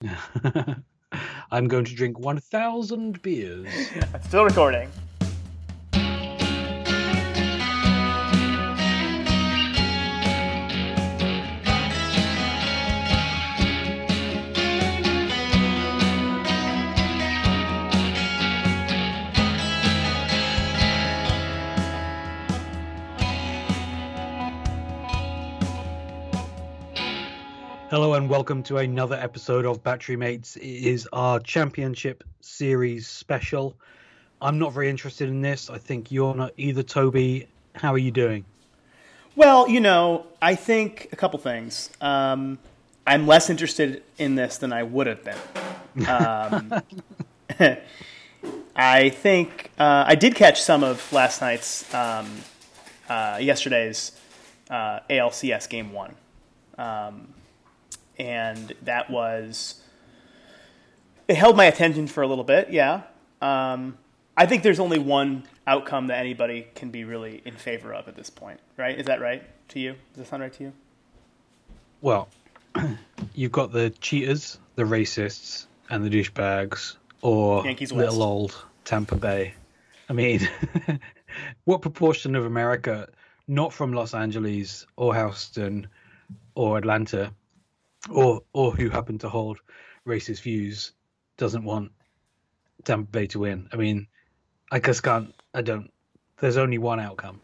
I'm going to drink 1,000 beers. Still recording. Hello and welcome to another episode of Battery Mates. It is our championship series special. I'm not very interested in this. I think you're not either, Toby. How are you doing? Well, you know, I think a couple things. Um, I'm less interested in this than I would have been. Um, I think uh, I did catch some of last night's, um, uh, yesterday's uh, ALCS game one. Um, and that was it held my attention for a little bit. Yeah, um, I think there's only one outcome that anybody can be really in favor of at this point. Right? Is that right to you? Does that sound right to you? Well, you've got the cheaters, the racists, and the douchebags, or Yankees little West. old Tampa Bay. I mean, what proportion of America, not from Los Angeles or Houston or Atlanta, or or who happen to hold racist views, doesn't want Tampa Bay to win? I mean, I just can't. I don't. There's only one outcome.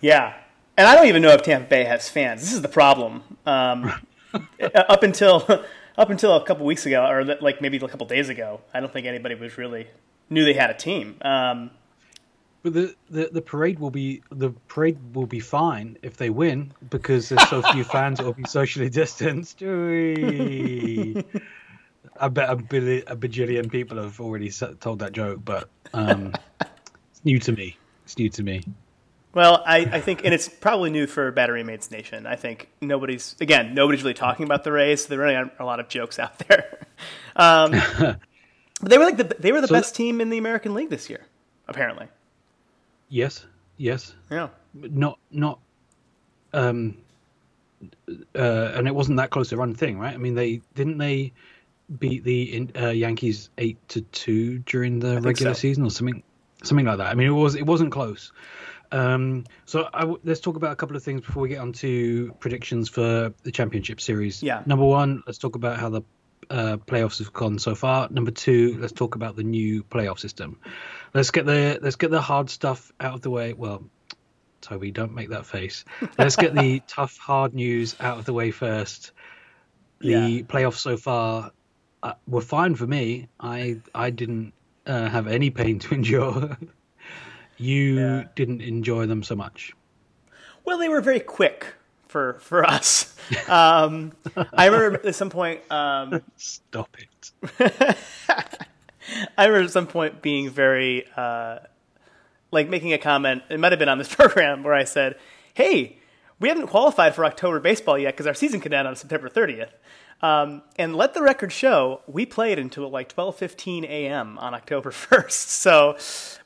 Yeah, and I don't even know if Tampa Bay has fans. This is the problem. Um, up until up until a couple weeks ago, or like maybe a couple days ago, I don't think anybody was really knew they had a team. Um, But the, the, the parade will be the parade will be fine if they win because there's so few fans. It'll be socially distanced. I bet a, billion, a bajillion people have already told that joke, but um, it's new to me. It's new to me. Well, I, I think, and it's probably new for Battery Mates Nation. I think nobody's, again, nobody's really talking about the race. There really aren't a lot of jokes out there. Um, but they were like the they were the So- best team in the American League this year, apparently. Yes, yes, Yeah. not not. Um, uh, and it wasn't that close to run thing, right? I mean, they didn't they beat the uh, Yankees eight to two during the regular so. season or something, something like that. I mean, it was it wasn't close. Um, so I w- let's talk about a couple of things before we get on to predictions for the championship series. Yeah. Number one, let's talk about how the uh, playoffs have gone so far. Number two, let's talk about the new playoff system. Let's get the let's get the hard stuff out of the way. Well, Toby, don't make that face. Let's get the tough, hard news out of the way first. The Yeah. playoffs so far uh, were fine for me. I I didn't uh, have any pain to endure. you Yeah. didn't enjoy them so much. Well, they were very quick for for us. Um, I remember at some point. Um, Stop it. I remember at some point being very uh, like making a comment. It might have been on this program where I said, "Hey, we haven't qualified for October baseball yet because our season can end on September 30th." Um, and let the record show, we played until like 12:15 a.m. on October 1st. So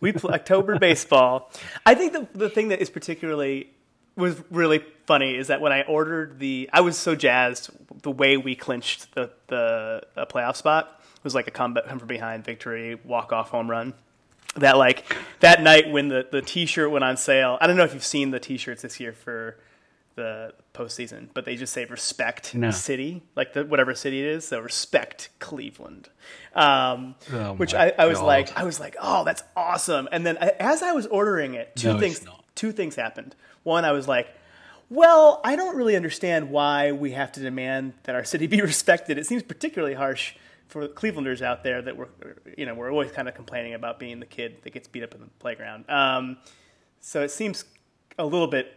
we pl- October baseball. I think the the thing that is particularly was really funny is that when I ordered the, I was so jazzed the way we clinched the the, the playoff spot was like a come, come from behind victory, walk off home run. That like that night when the the T-shirt went on sale. I don't know if you've seen the T-shirts this year for the postseason, but they just say respect No. city, like the whatever city it is. So respect Cleveland, um, Oh which I, I was God. like, I was like, oh, that's awesome. And then I, as I was ordering it, two No, things two things happened. One, I was like, well, I don't really understand why we have to demand that our city be respected. It seems particularly harsh for Clevelanders out there that we're, you know, we're always kind of complaining about being the kid that gets beat up in the playground. Um, so it seems a little bit,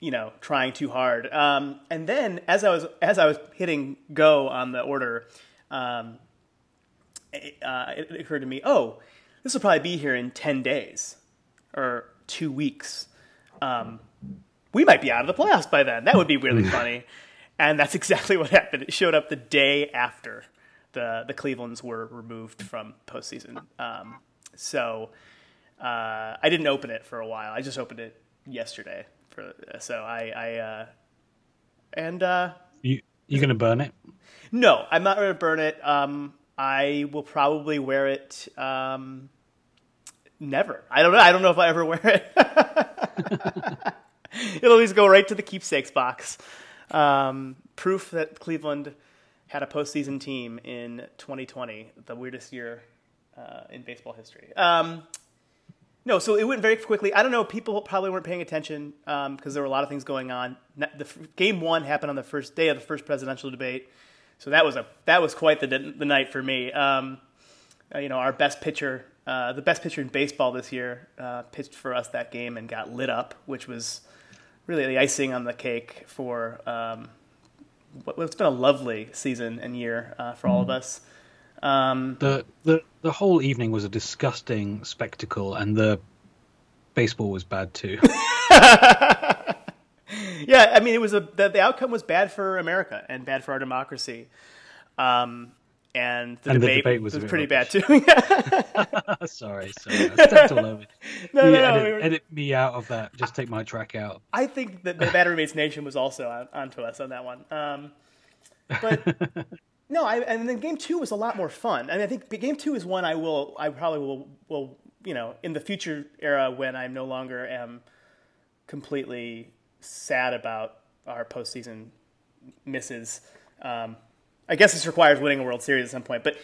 you know, trying too hard. Um, and then as I was as I was hitting go on the order, um, it, uh, it occurred to me, oh, this will probably be here in ten days or two weeks. Um, we might be out of the playoffs by then. That would be really funny. And that's exactly what happened. It showed up the day after the the Clevelands were removed from postseason. Um, so uh, I didn't open it for a while. I just opened it yesterday. For so I, I uh, and uh, You you gonna burn it? No, I'm not going to burn it. Um, I will probably wear it. Um, never. I don't know. I don't know if I ever wear it. It'll always go right to the keepsakes box. Um, proof that Cleveland had a postseason team in 2020, the weirdest year uh, in baseball history. Um, no, so it went very quickly. I don't know. People probably weren't paying attention because um, there were a lot of things going on. The game one happened on the first day of the first presidential debate, so that was a that was quite the the night for me. Um, uh, you know, our best pitcher, uh, the best pitcher in baseball this year, uh, pitched for us that game and got lit up, which was really the icing on the cake for um, what's been a lovely season and year uh, for all of us. Um, the the the whole evening was a disgusting spectacle, and the baseball was bad too. yeah, I mean, it was a the, the, outcome was bad for America and bad for our democracy. Um, and the, and debate, the debate was, was pretty rubbish. bad too. sorry, sorry, I stepped all over. No, no, no, edit, we were- edit me out of that. Just take my track out. I think that the Battery Mates Nation was also on, onto us on that one. Um, but no, I, and then game two was a lot more fun. And I think game two is one I will, I probably will, will, you know, in the future era when I no longer am completely sad about our postseason misses. Um, I guess this requires winning a World Series at some point, but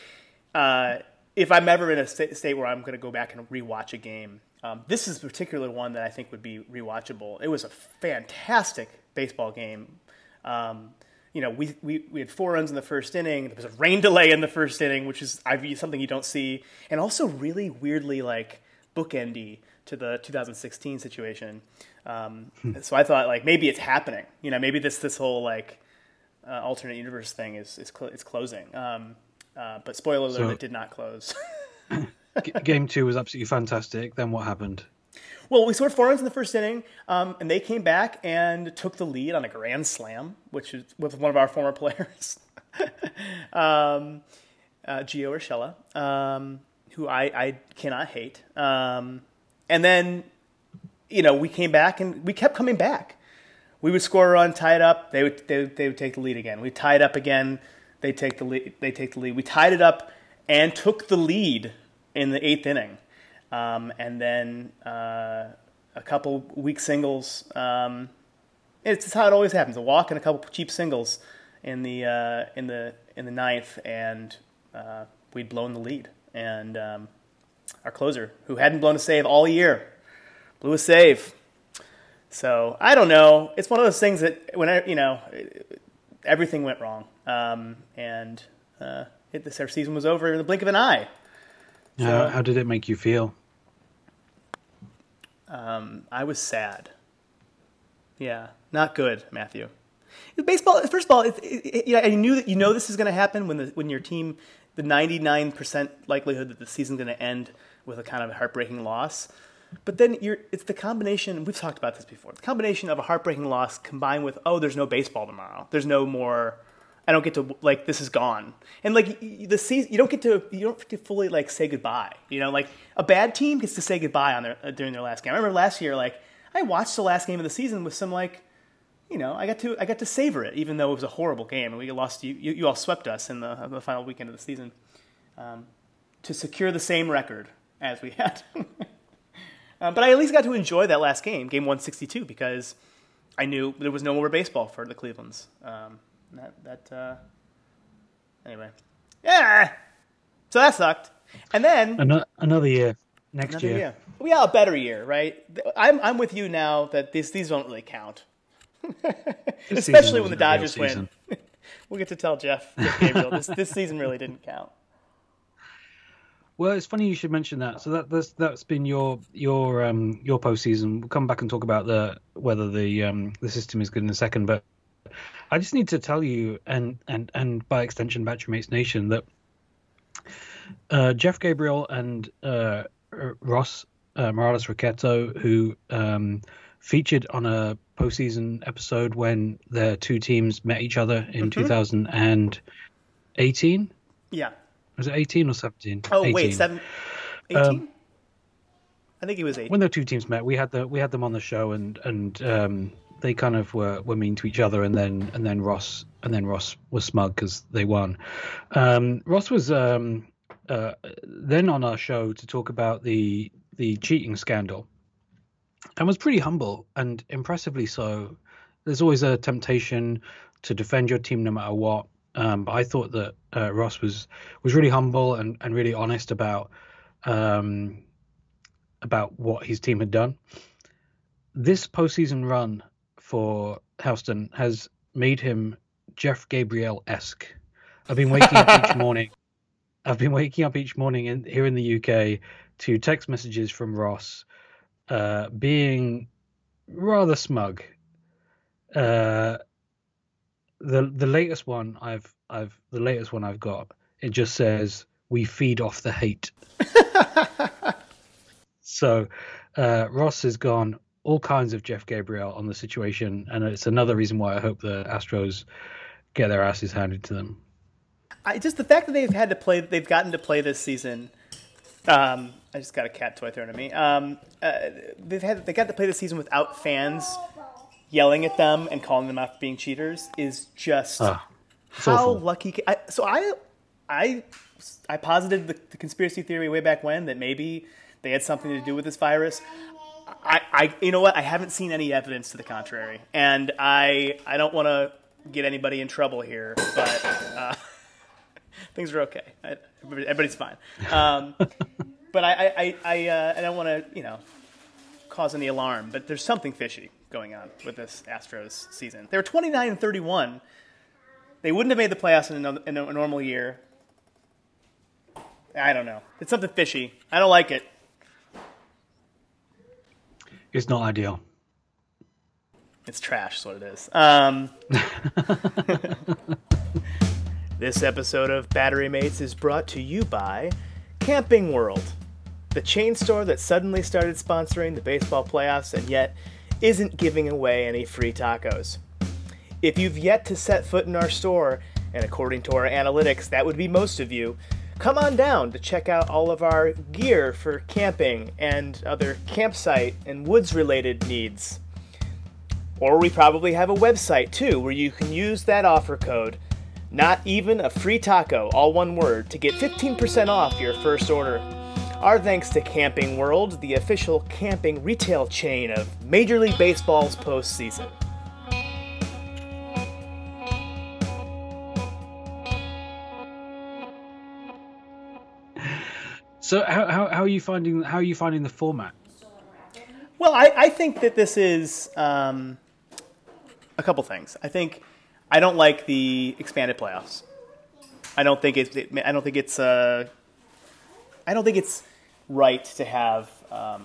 uh, if I'm ever in a sta- state where I'm going to go back and rewatch a game, um, this is particularly one that I think would be rewatchable. It was a fantastic baseball game. Um, you know, we, we, we had four runs in the first inning. There was a rain delay in the first inning, which is something you don't see, and also really weirdly like bookendy to the 2016 situation. Um, so I thought like maybe it's happening. You know, maybe this this whole like uh, alternate universe thing is is cl- it's closing. Um, uh, but spoiler alert, So- it did not close. G- game two was absolutely fantastic. Then what happened? Well, we scored four runs in the first inning, um, and they came back and took the lead on a grand slam, which is with one of our former players, um, uh, Gio Urshela, um, who I, I cannot hate. Um, and then, you know, we came back and we kept coming back. We would score a run, tie it up. They would they, they would take the lead again. We tied up again. They take the lead. They take the lead. We tied it up and took the lead in the eighth inning. Um, and then uh, a couple weak singles. Um, it's how it always happens: a walk and a couple cheap singles in the uh, in the in the ninth, and uh, we'd blown the lead. And um, our closer, who hadn't blown a save all year, blew a save. So I don't know. It's one of those things that when I, you know, everything went wrong, um, and uh, it, this our season was over in the blink of an eye. How, how did it make you feel? Um, I was sad. Yeah, not good, Matthew. Baseball. First of all, it, it, it, you know, I knew that you know this is going to happen when the when your team, the ninety nine percent likelihood that the season's going to end with a kind of heartbreaking loss. But then you're, it's the combination. We've talked about this before. The combination of a heartbreaking loss combined with oh, there's no baseball tomorrow. There's no more. I don't get to like this is gone, and like the season, you don't get to you don't get to fully like say goodbye. You know, like a bad team gets to say goodbye on their uh, during their last game. I remember last year, like I watched the last game of the season with some like, you know, I got to I got to savor it, even though it was a horrible game and we lost. You you, you all swept us in the, the final weekend of the season, um, to secure the same record as we had. um, but I at least got to enjoy that last game, game one sixty two, because I knew there was no more baseball for the Clevelands. Um, that that uh, anyway, yeah. So that sucked. And then Ano- another year. Next another year. year. We got a better year, right? I'm I'm with you now that these these don't really count, especially when the wasn't a real Dodgers win. we'll get to tell Jeff, Jeff Gabriel this this season really didn't count. Well, it's funny you should mention that. So that that's that's been your your um your postseason. We'll come back and talk about the whether the um the system is good in a second. But I just need to tell you and and and by extension, Battery Mates Nation, that uh, Jeff Gabriel and uh, Ross uh, Morales Raqueto, who um, featured on a postseason episode when their two teams met each other in 2018. Yeah. Was it 18 or 17? Oh wait, 18. seven, 18? I think he was eight. when the two teams met, we had the we had them on the show, and and um, they kind of were, were mean to each other, and then and then Ross and then Ross was smug because they won. Um, Ross was um, uh, then on our show to talk about the the cheating scandal, and was pretty humble and impressively so. There's always a temptation to defend your team no matter what. Um, but I thought that uh, Ross was was really humble and, and really honest about um, about what his team had done. This postseason run for Houston has made him Jeff Gabriel esque. I've been waking up each morning. I've been waking up each morning in, here in the UK to text messages from Ross, uh, being rather smug. Uh, the the latest one I've I've the latest one I've got it just says we feed off the hate. so uh, Ross has gone all kinds of Jeff Gabriel on the situation, and it's another reason why I hope the Astros get their asses handed to them. I just the fact that they've had to play, they've gotten to play this season. Um, I just got a cat toy thrown at me. Um, uh, they've had they got to play the season without fans yelling at them and calling them out for being cheaters is just Ah, how awful. lucky. I, so I, I, I posited the, the conspiracy theory way back when that maybe they had something to do with this virus. I, I, you know what? I haven't seen any evidence to the contrary, and I, I don't want to get anybody in trouble here, but uh, things are okay. I, everybody's fine. Um, but I, I, I, I, uh, I don't want to, you know, cause any alarm. But there's something fishy going on with this Astros season. They were 29 and 31. They wouldn't have made the playoffs in a, in a normal year. I don't know. It's something fishy. I don't like it. It's not ideal. It's trash, is what it is. Um, this episode of Battery Mates is brought to you by Camping World, the chain store that suddenly started sponsoring the baseball playoffs and yet isn't giving away any free tacos. If you've yet to set foot in our store, and according to our analytics, that would be most of you, come on down to check out all of our gear for camping and other campsite and woods related needs. Or we probably have a website too where you can use that offer code, not even a free taco, all one word, to get 15% off your first order. Our thanks to Camping World, the official camping retail chain of Major League Baseball's postseason. So how, how, how are you finding how are you finding the format? Well, I, I think that this is um, a couple things. I think I don't like the expanded playoffs. I don't think it's. It, I don't think it's. Uh, I don't think it's right to have um,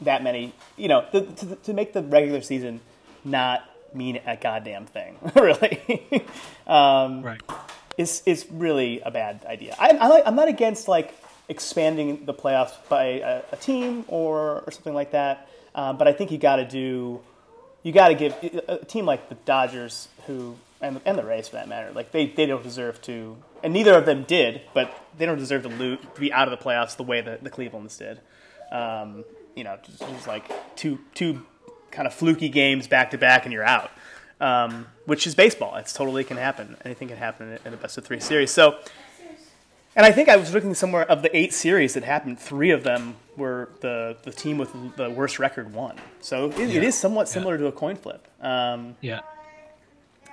that many. You know, the, to, to make the regular season not mean a goddamn thing. really, um, Right. is is really a bad idea. I, I like, I'm not against like expanding the playoffs by a, a team or or something like that, uh, but I think you got to do you got to give a team like the Dodgers who and and the Rays for that matter like they, they don't deserve to and neither of them did but they don't deserve to lose to be out of the playoffs the way that the Cleveland's did. Um, you know, just, just like two two kind of fluky games back to back and you're out. Um, which is baseball. It's totally can happen. Anything can happen in a- best of three series. So, and I think I was looking somewhere of the eight series that happened, three of them were the the team with the worst record won. So it, it Yeah. is somewhat similar to a coin flip. Um, Yeah.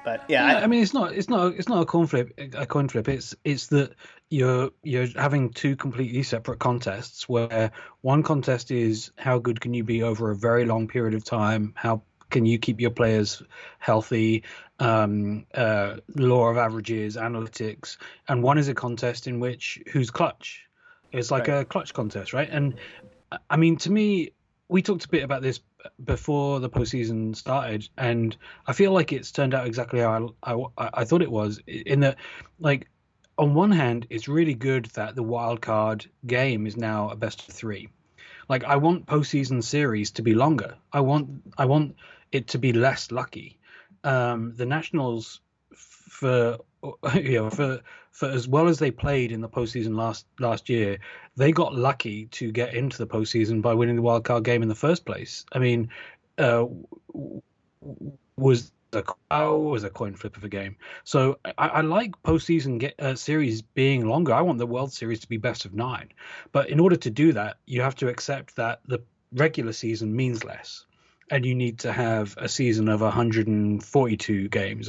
But yeah, Yeah, I, I mean, it's not, it's not, it's not a coin flip, a coin flip. It's, it's that you're, you're having two completely separate contests where one contest is how good can you be over a very long period of time? How can you keep your players healthy? Um, uh, law of averages, analytics, and one is a contest in which who's clutch. It's like Right. a clutch contest, right? And I mean, to me, we talked a bit about this before the postseason started, and I feel like it's turned out exactly how I, I, I thought it was. In that, like, on one hand, it's really good that the wild card game is now a best of three. Like, I want postseason series to be longer. I want I want it to be less lucky. Um, the Nationals, for you know, for for as well as they played in the postseason last last year, they got lucky to get into the postseason by winning the wild card game in the first place. I mean, uh, was a oh, was a coin flip of a game. So I, I like postseason get, uh, series being longer. I want the World Series to be best of nine, but in order to do that, you have to accept that the regular season means less, and you need to have a season of 142 games,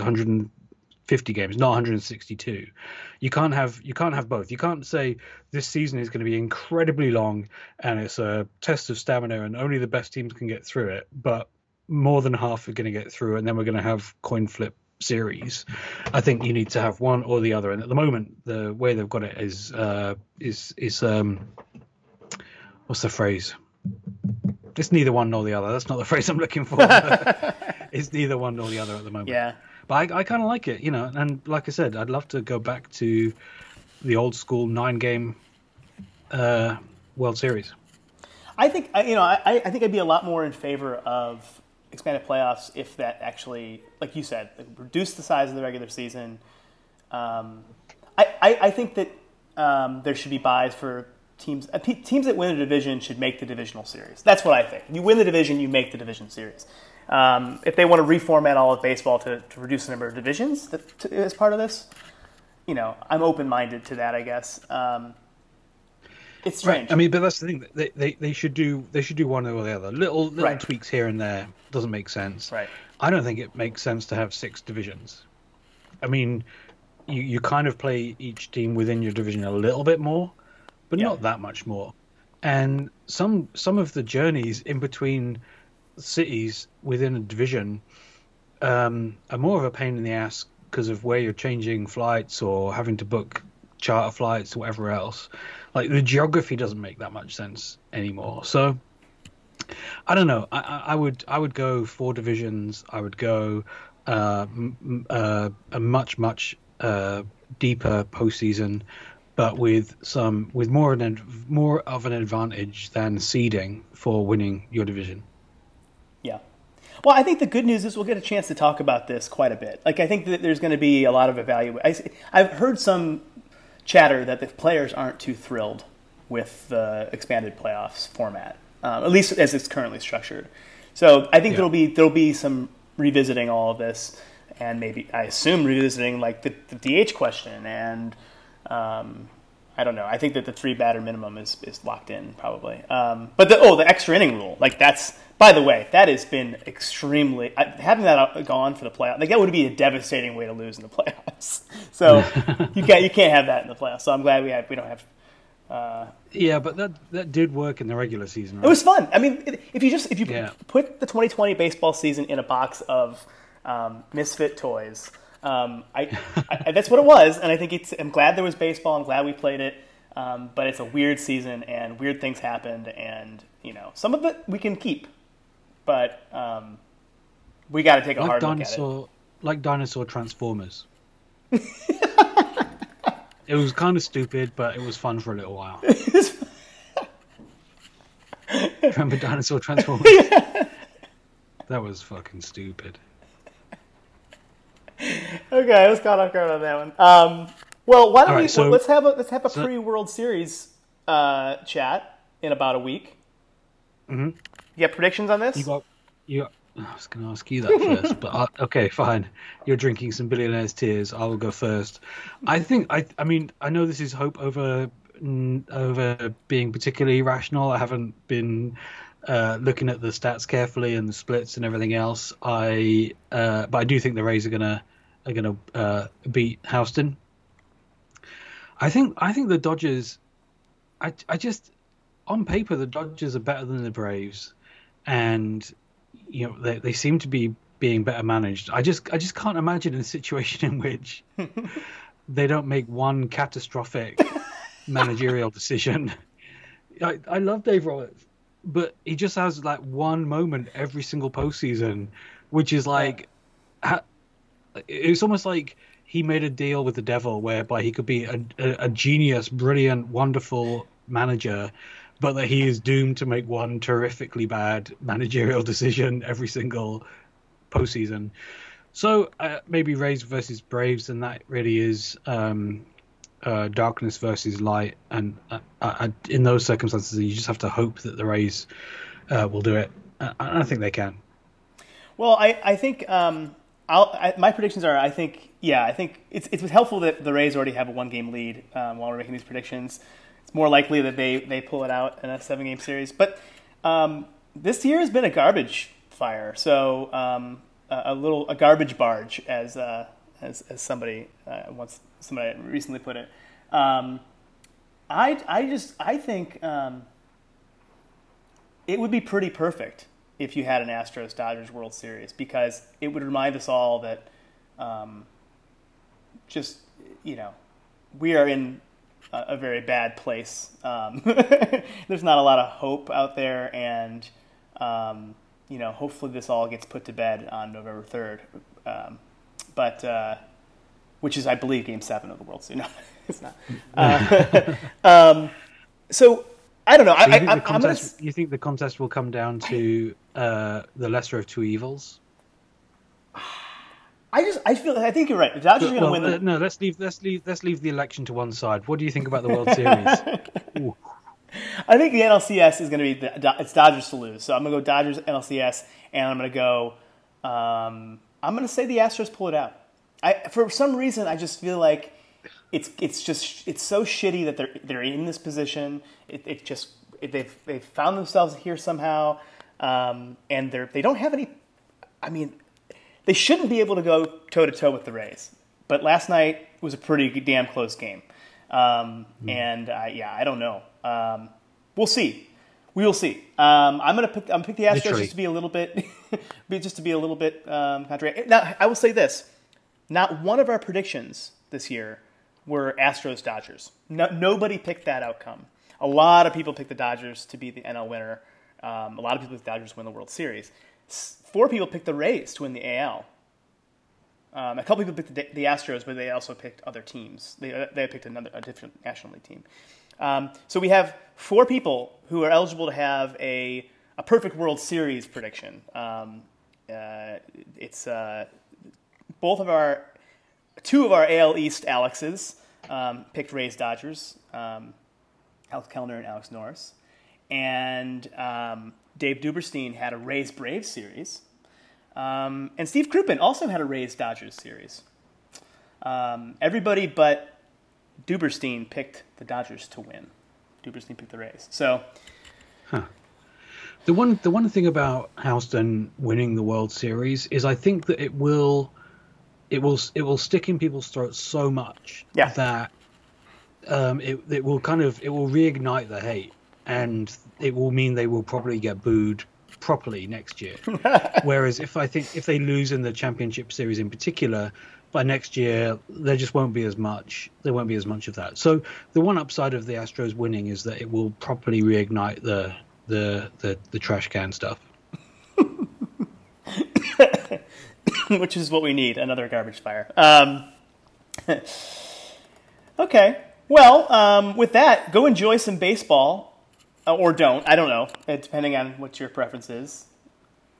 150 games, not 162. You can't have you can't have both. You can't say this season is going to be incredibly long and it's a test of stamina and only the best teams can get through it, but more than half are going to get through, and then we're going to have coin flip series. I think you need to have one or the other. And at the moment, the way they've got it is uh, is is um, what's the phrase? It's neither one nor the other. That's not the phrase I'm looking for. it's neither one nor the other at the moment. Yeah. But I, I kind of like it, you know. And like I said, I'd love to go back to the old school nine game uh, World Series. I think you know. I, I think I'd be a lot more in favor of expanded playoffs if that actually, like you said, reduce the size of the regular season. Um, I, I, I, think that um, there should be buys for teams. Uh, teams that win a division should make the divisional series. That's what I think. You win the division, you make the division series. Um, if they want to reformat all of baseball to, to reduce the number of divisions that, to, as part of this, you know, I'm open minded to that. I guess. Um, it's strange. Right. I mean, but that's the thing. They, they, they should do they should do one or the other. Little little right. tweaks here and there doesn't make sense. Right. I don't think it makes sense to have six divisions. I mean, you you kind of play each team within your division a little bit more, but yeah. not that much more. And some some of the journeys in between cities within a division um, are more of a pain in the ass because of where you're changing flights or having to book charter flights or whatever else like the geography doesn't make that much sense anymore. So I don't know. I, I would I would go four divisions. I would go uh, uh, a much much uh, deeper postseason, but with some with more an more of an advantage than seeding for winning your division. Yeah. Well, I think the good news is we'll get a chance to talk about this quite a bit. Like I think that there's going to be a lot of evaluation. I've heard some chatter that the players aren't too thrilled with the expanded playoffs format, um, at least as it's currently structured. So I think yeah. there'll be there'll be some revisiting all of this, and maybe I assume revisiting like the, the DH question, and um, I don't know. I think that the three batter minimum is is locked in probably. Um, but the oh the extra inning rule, like that's by the way, that has been extremely having that gone for the playoffs. Like that would be a devastating way to lose in the playoffs. So you can't you can't have that in the playoffs. So I'm glad we have we don't have. Uh, yeah, but that that did work in the regular season. Right? It was fun. I mean, if you just if you yeah. put the 2020 baseball season in a box of um, misfit toys, um, I, I, that's what it was, and I think it's. I'm glad there was baseball. I'm glad we played it. Um, but it's a weird season, and weird things happened, and you know some of it we can keep but um, we got to take a like hard dinosaur, look at it. Like dinosaur Transformers. it was kind of stupid, but it was fun for a little while. Remember Dinosaur Transformers? Yeah. That was fucking stupid. Okay, I was caught off guard on that one. Um, well, why don't right, we so, let's have a let's have a so, pre World Series uh, chat in about a week. Mm-hmm. You have predictions on this? You got you. Got, I was going to ask you that first, but I, okay, fine. You're drinking some billionaires' tears. I will go first. I think I. I mean, I know this is hope over over being particularly rational. I haven't been uh, looking at the stats carefully and the splits and everything else. I uh, but I do think the Rays are gonna are gonna uh, beat Houston. I think I think the Dodgers. I I just on paper the Dodgers are better than the Braves and you know they, they seem to be being better managed. I just I just can't imagine a situation in which they don't make one catastrophic managerial decision. I, I love Dave Roberts, but he just has like one moment every single postseason, which is like, yeah. it's almost like he made a deal with the devil whereby he could be a, a, a genius, brilliant, wonderful manager, but that he is doomed to make one terrifically bad managerial decision every single postseason. So uh, maybe Rays versus Braves, and that really is um, uh, darkness versus light. And uh, uh in those circumstances, you just have to hope that the Rays uh, will do it. I think they can. Well, I, I think um, I, my predictions are I think yeah I think it's it's helpful that the Rays already have a one game lead um, while we're making these predictions. It's more likely that they, they pull it out in a seven game series. But um, this year has been a garbage fire. So um, a, a, little a garbage barge as uh, as, as somebody uh, once somebody recently put it. Um, I I just I think um, it would be pretty perfect if you had an Astros Dodgers World Series because it would remind us all that um, just you know we are in a, very bad place. Um, there's not a lot of hope out there, and um, you know hopefully this all gets put to bed on November third. Um, but uh, which is I believe Game Seven of the World Series. No, it's not. Uh, um, so I don't know. So I, you, I, think I'm contest, gonna... you think the contest will come down to uh, the lesser of two evils? I just I feel I think you're right. The Dodgers are going to Well, win. The... uh, no, let's leave let's leave let's leave the election to one side. What do you think about the World Series? I think the NLCS is going to be the, it's Dodgers to lose. So I'm going to go Dodgers NLCS, and I'm going to go. Um, I'm going to say the Astros pull it out. I for some reason I just feel like it's it's just it's so shitty that they're they're in this position. It, it just it, they've they've found themselves here somehow, um, and they're they don't have any. I mean, they shouldn't be able to go toe to toe with the Rays. But last night was a pretty damn close game, um, and I, yeah, I don't know. Um, we'll see. We will see. Um, I'm gonna pick. I'm gonna pick the Astros Literally. just to be a little bit, just to be a little bit um, contrary. Now, I will say this: not one of our predictions this year were Astros Dodgers. No, nobody picked that outcome. A lot of people picked the Dodgers to be the NL winner. Um, a lot of people picked the Dodgers to win the World Series. Four people picked the Rays to win the AL. Um, a couple people picked the, the Astros, but they also picked other teams. They, uh, they picked another a different National League team. Um, so we have four people who are eligible to have a, a perfect World Series prediction. Um, uh, it's uh, both of our two of our AL East Alexes um, picked Rays Dodgers, um, Alex Kellner and Alex Norris, and um, Dave Duberstein had a Rays Braves series, um, and Steve Crouppen also had a Rays Dodgers series. Um, everybody but Duberstein picked the Dodgers to win. Duberstein picked the Rays. So The one the one thing about Houston winning the World Series is I think that it will it will it will stick in people's throats so much Yeah. that um, it it will kind of it will reignite the hate and it will mean they will probably get booed properly next year. Whereas if I think if they lose in the championship series in particular, by next year there just won't be as much. There won't be as much of that. So the one upside of the Astros winning is that it will properly reignite the the the, the trash can stuff. which is what we need another garbage fire. Um, okay. Well, um, with that, go enjoy some baseball, or don't. I don't know, uh, depending on what your preference is.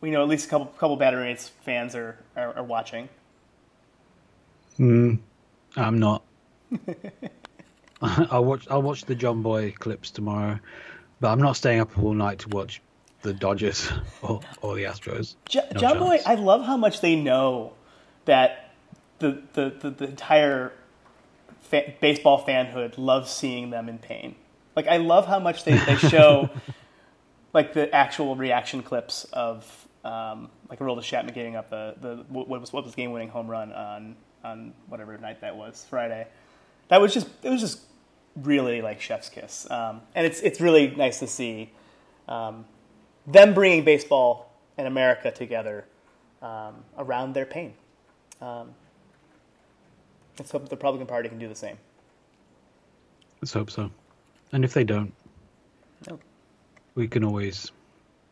We know at least a couple couple Battery Mates fans are, are, are watching. I'm not. I'll watch. I'll watch the Jomboy clips tomorrow, but I'm not staying up all night to watch the Dodgers or, or the Astros. Jo- No Jomboy. I love how much they know that the the, the, the entire fa- baseball fanhood loves seeing them in pain. Like I love how much they, they show like the actual reaction clips of um, like Aroldis Chapman getting up the, the what was what was game winning home run on on whatever night that was Friday. That was just it was just really like chef's kiss, um, and it's it's really nice to see um, them bringing baseball and America together um, around their pain. Um, let's hope the Republican Party can do the same. Let's hope so. And if they don't, No. we can always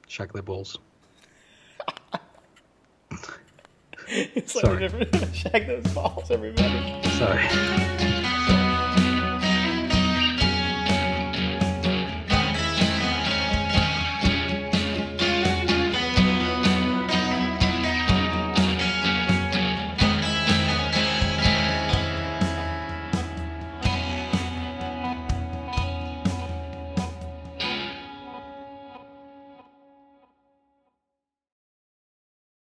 shag their balls. It's like Sorry. different shag those balls, everybody. Sorry.